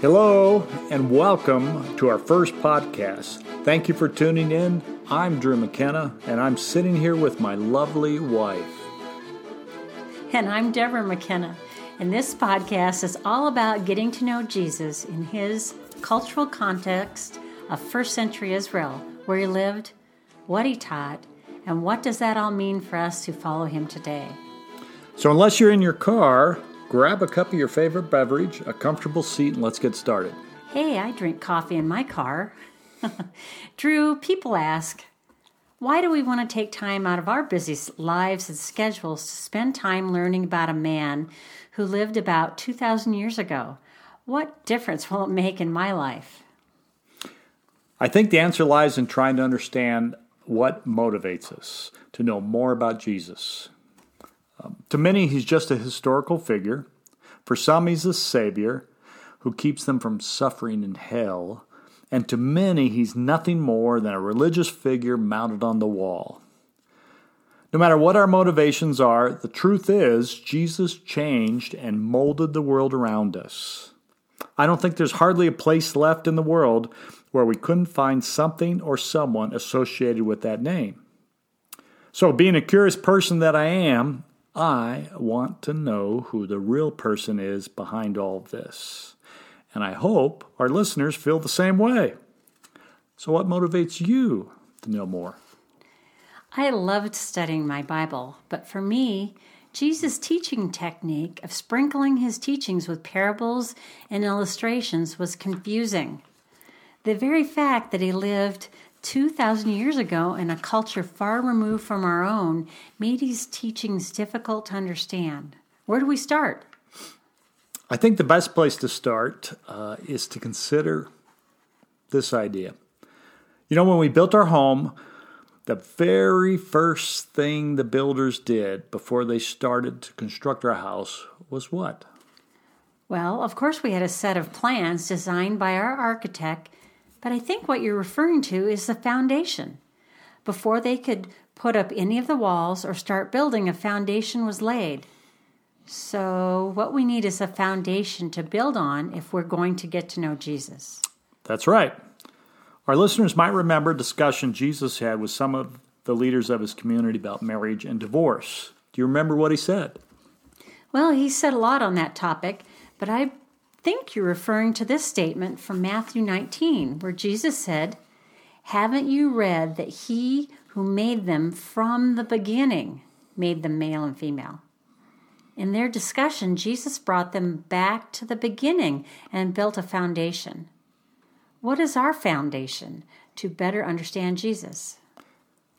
Hello, and welcome to our first podcast. Thank you for tuning in. I'm Drew McKenna, and I'm sitting here with my lovely wife. And I'm Deborah McKenna. And this podcast is all about getting to know Jesus in his cultural context of first century Israel, where he lived, what he taught, and what does that all mean for us who follow him today. So, unless you're in your car, grab a cup of your favorite beverage, a comfortable seat, and let's get started. Hey, I drink coffee in my car. Drew, people ask, why do we want to take time out of our busy lives and schedules to spend time learning about a man who lived about 2,000 years ago? What difference will it make in my life? I think the answer lies in trying to understand what motivates us to know more about Jesus. Um, to many, he's just a historical figure. For some, he's a savior who keeps them from suffering in hell. And to many, he's nothing more than a religious figure mounted on the wall. No matter what our motivations are, the truth is Jesus changed and molded the world around us. I don't think there's hardly a place left in the world where we couldn't find something or someone associated with that name. So, being a curious person that I am, I want to know who the real person is behind all of this. And I hope our listeners feel the same way. So, what motivates you to know more? I loved studying my Bible, but for me, Jesus' teaching technique of sprinkling his teachings with parables and illustrations was confusing. The very fact that he lived 2,000 years ago in a culture far removed from our own made his teachings difficult to understand. Where do we start? I think the best place to start uh, is to consider this idea. You know, when we built our home, the very first thing the builders did before they started to construct our house was what? Well, of course, we had a set of plans designed by our architect but I think what you're referring to is the foundation. Before they could put up any of the walls or start building, a foundation was laid. So, what we need is a foundation to build on if we're going to get to know Jesus. That's right. Our listeners might remember a discussion Jesus had with some of the leaders of his community about marriage and divorce. Do you remember what he said? Well, he said a lot on that topic, but I think you're referring to this statement from Matthew 19, where Jesus said, Haven't you read that he who made them from the beginning made them male and female? In their discussion, Jesus brought them back to the beginning and built a foundation. What is our foundation to better understand Jesus?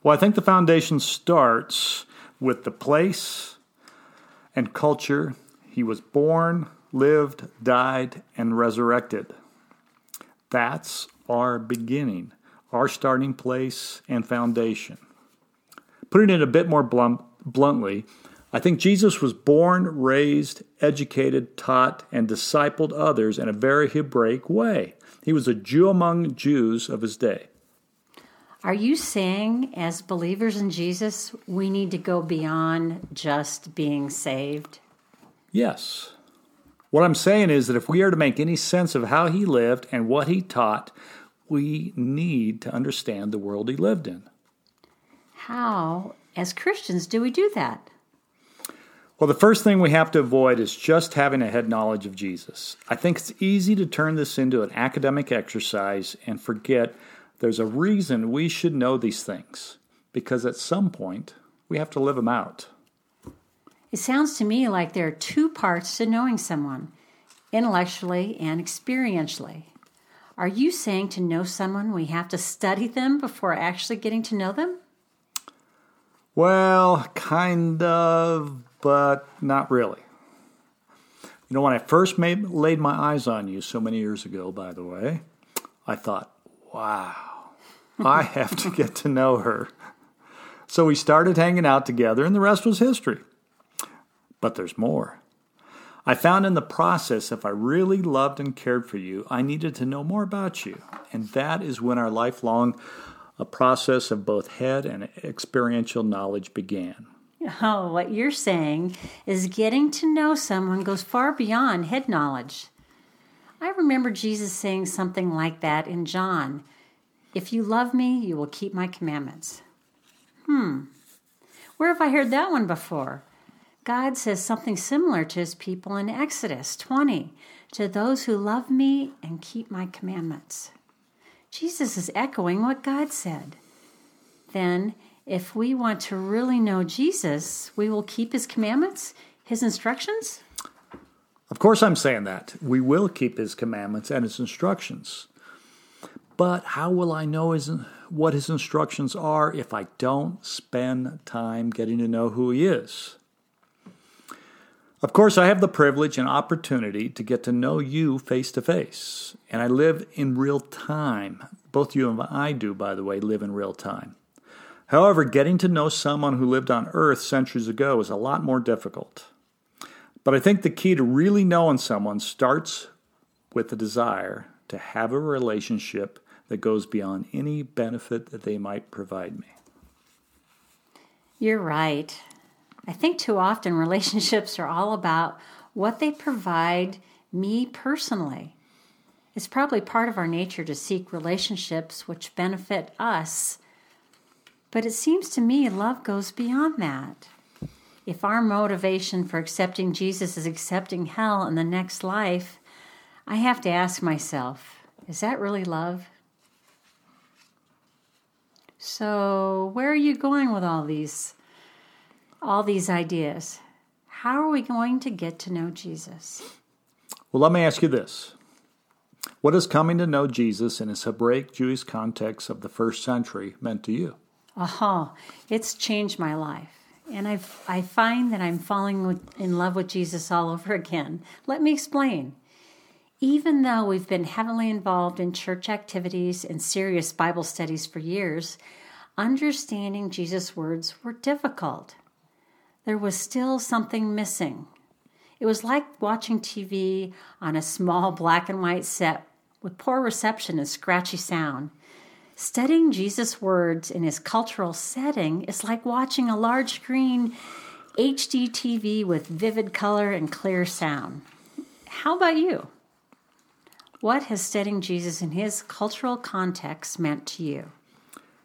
Well, I think the foundation starts with the place and culture he was born, lived, died, and resurrected. That's our beginning, our starting place and foundation. Putting it a bit more blunt, bluntly, I think Jesus was born, raised, educated, taught, and discipled others in a very Hebraic way. He was a Jew among Jews of his day. Are you saying, as believers in Jesus, we need to go beyond just being saved? Yes. What I'm saying is that if we are to make any sense of how he lived and what he taught, we need to understand the world he lived in. How, as Christians, do we do that? Well, the first thing we have to avoid is just having a head knowledge of Jesus. I think it's easy to turn this into an academic exercise and forget there's a reason we should know these things, because at some point we have to live them out. It sounds to me like there are two parts to knowing someone intellectually and experientially. Are you saying to know someone we have to study them before actually getting to know them? Well, kind of, but not really. You know, when I first made, laid my eyes on you so many years ago, by the way, I thought, wow, I have to get to know her. So we started hanging out together, and the rest was history. But there's more. I found in the process, if I really loved and cared for you, I needed to know more about you. And that is when our lifelong a process of both head and experiential knowledge began. Oh, what you're saying is getting to know someone goes far beyond head knowledge. I remember Jesus saying something like that in John If you love me, you will keep my commandments. Hmm. Where have I heard that one before? God says something similar to his people in Exodus 20 to those who love me and keep my commandments. Jesus is echoing what God said. Then, if we want to really know Jesus, we will keep his commandments, his instructions? Of course, I'm saying that. We will keep his commandments and his instructions. But how will I know his, what his instructions are if I don't spend time getting to know who he is? Of course, I have the privilege and opportunity to get to know you face to face, and I live in real time. Both you and I do, by the way, live in real time. However, getting to know someone who lived on Earth centuries ago is a lot more difficult. But I think the key to really knowing someone starts with the desire to have a relationship that goes beyond any benefit that they might provide me. You're right. I think too often relationships are all about what they provide me personally. It's probably part of our nature to seek relationships which benefit us. But it seems to me love goes beyond that. If our motivation for accepting Jesus is accepting hell in the next life, I have to ask myself, is that really love? So, where are you going with all these all these ideas. How are we going to get to know Jesus? Well, let me ask you this. What has coming to know Jesus in his Hebraic Jewish context of the first century meant to you? Aha, uh-huh. it's changed my life. And i I find that I'm falling with, in love with Jesus all over again. Let me explain. Even though we've been heavily involved in church activities and serious Bible studies for years, understanding Jesus' words were difficult there was still something missing. It was like watching TV on a small black and white set with poor reception and scratchy sound. Studying Jesus' words in his cultural setting is like watching a large screen HD TV with vivid color and clear sound. How about you? What has studying Jesus in his cultural context meant to you?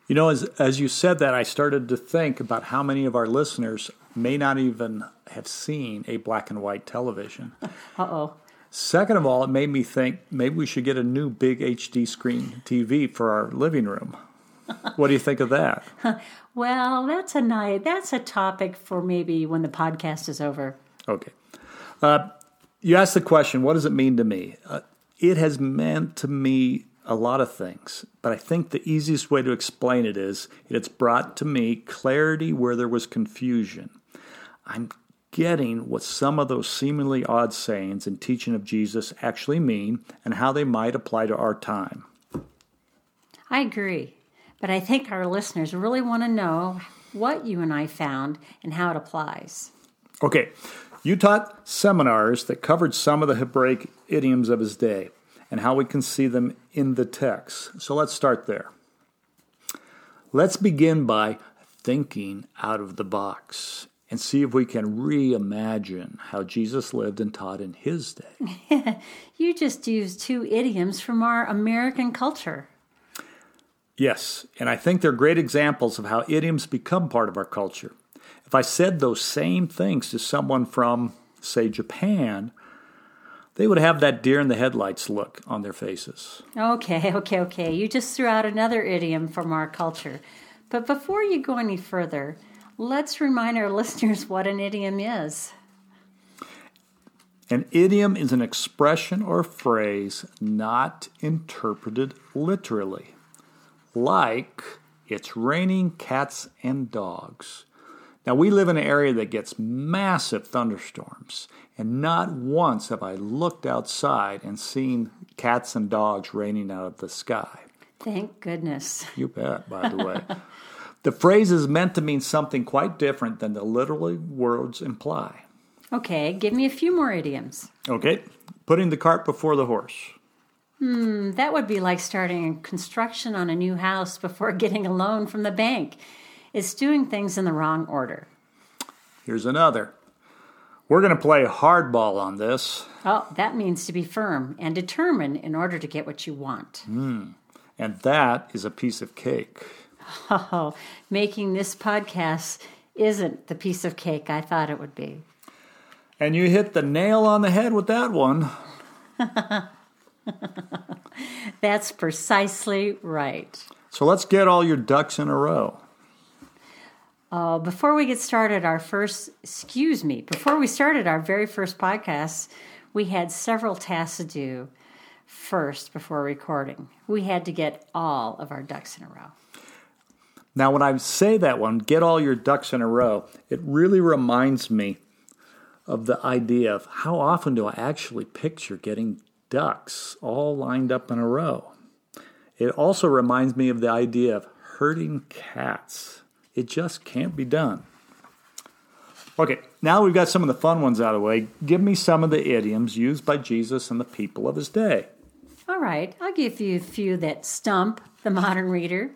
You know, as, as you said that, I started to think about how many of our listeners may not even have seen a black and white television. Uh oh. Second of all, it made me think maybe we should get a new big HD screen TV for our living room. what do you think of that? well, that's a night. That's a topic for maybe when the podcast is over. Okay. Uh, you asked the question, what does it mean to me? Uh, it has meant to me a lot of things, but I think the easiest way to explain it is it's brought to me clarity where there was confusion. I'm getting what some of those seemingly odd sayings and teaching of Jesus actually mean and how they might apply to our time. I agree, but I think our listeners really want to know what you and I found and how it applies. Okay, you taught seminars that covered some of the Hebraic idioms of his day and how we can see them in the text. So let's start there. Let's begin by thinking out of the box and see if we can reimagine how Jesus lived and taught in his day. you just used two idioms from our American culture. Yes, and I think they're great examples of how idioms become part of our culture. If I said those same things to someone from, say, Japan, they would have that deer in the headlights look on their faces. Okay, okay, okay. You just threw out another idiom from our culture. But before you go any further, let's remind our listeners what an idiom is. An idiom is an expression or phrase not interpreted literally, like it's raining cats and dogs. Now, we live in an area that gets massive thunderstorms, and not once have I looked outside and seen cats and dogs raining out of the sky. Thank goodness. You bet, by the way. the phrase is meant to mean something quite different than the literal words imply. Okay, give me a few more idioms. Okay, putting the cart before the horse. Hmm, that would be like starting construction on a new house before getting a loan from the bank. It's doing things in the wrong order. Here's another. We're going to play hardball on this. Oh, that means to be firm and determined in order to get what you want. Hmm. And that is a piece of cake. Oh, making this podcast isn't the piece of cake I thought it would be. And you hit the nail on the head with that one. That's precisely right. So let's get all your ducks in a row. Uh, before we get started, our first, excuse me, before we started our very first podcast, we had several tasks to do first before recording. We had to get all of our ducks in a row. Now, when I say that one, get all your ducks in a row, it really reminds me of the idea of how often do I actually picture getting ducks all lined up in a row. It also reminds me of the idea of herding cats. It just can't be done. Okay, now we've got some of the fun ones out of the way. Give me some of the idioms used by Jesus and the people of his day. All right, I'll give you a few that stump the modern reader.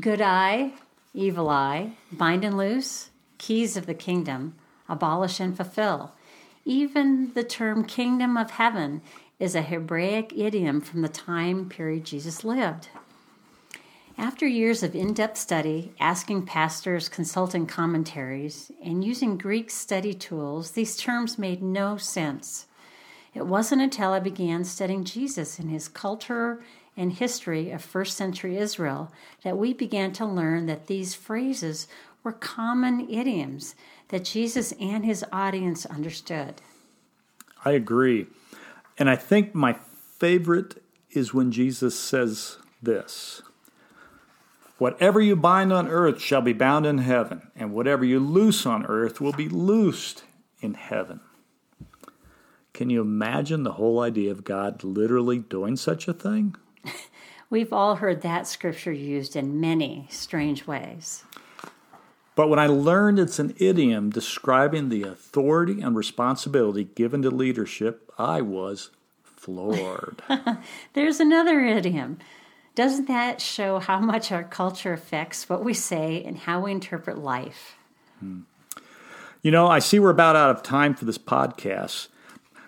Good eye, evil eye, bind and loose, keys of the kingdom, abolish and fulfill. Even the term kingdom of heaven is a Hebraic idiom from the time period Jesus lived. After years of in depth study, asking pastors, consulting commentaries, and using Greek study tools, these terms made no sense. It wasn't until I began studying Jesus and his culture and history of first century Israel that we began to learn that these phrases were common idioms that Jesus and his audience understood. I agree. And I think my favorite is when Jesus says this Whatever you bind on earth shall be bound in heaven, and whatever you loose on earth will be loosed in heaven. Can you imagine the whole idea of God literally doing such a thing? We've all heard that scripture used in many strange ways. But when I learned it's an idiom describing the authority and responsibility given to leadership, I was floored. There's another idiom. Doesn't that show how much our culture affects what we say and how we interpret life? Hmm. You know, I see we're about out of time for this podcast.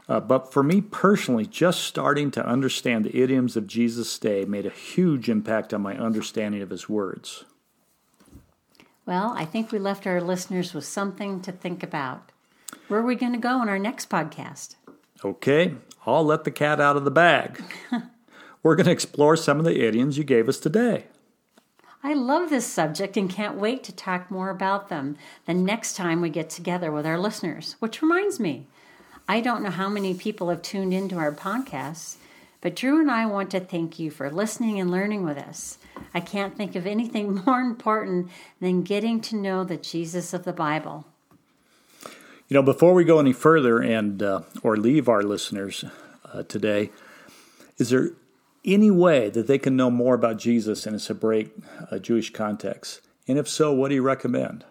Uh, but for me personally, just starting to understand the idioms of Jesus' day made a huge impact on my understanding of his words. Well, I think we left our listeners with something to think about. Where are we going to go in our next podcast? Okay, I'll let the cat out of the bag. We're going to explore some of the idioms you gave us today. I love this subject and can't wait to talk more about them the next time we get together with our listeners. Which reminds me, I don't know how many people have tuned into our podcasts, but Drew and I want to thank you for listening and learning with us. I can't think of anything more important than getting to know the Jesus of the Bible. You know, before we go any further and uh, or leave our listeners uh, today, is there any way that they can know more about Jesus in a Hebraic uh, Jewish context? And if so, what do you recommend?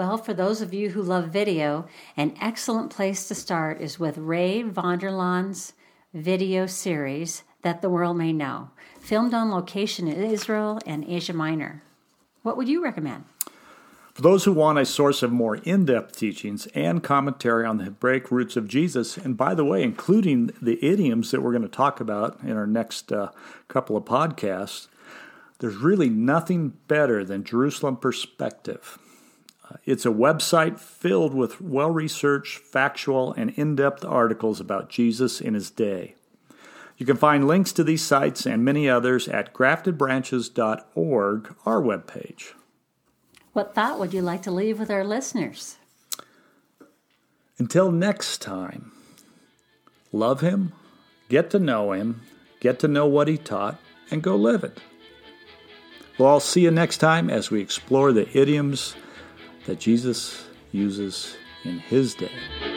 Well, for those of you who love video, an excellent place to start is with Ray Vander Laan's video series, That the World May Know, filmed on location in Israel and Asia Minor. What would you recommend? For those who want a source of more in depth teachings and commentary on the Hebraic roots of Jesus, and by the way, including the idioms that we're going to talk about in our next uh, couple of podcasts, there's really nothing better than Jerusalem Perspective. It's a website filled with well researched, factual, and in depth articles about Jesus in his day. You can find links to these sites and many others at graftedbranches.org, our webpage. What thought would you like to leave with our listeners? Until next time, love him, get to know him, get to know what he taught, and go live it. Well, I'll see you next time as we explore the idioms that Jesus uses in his day.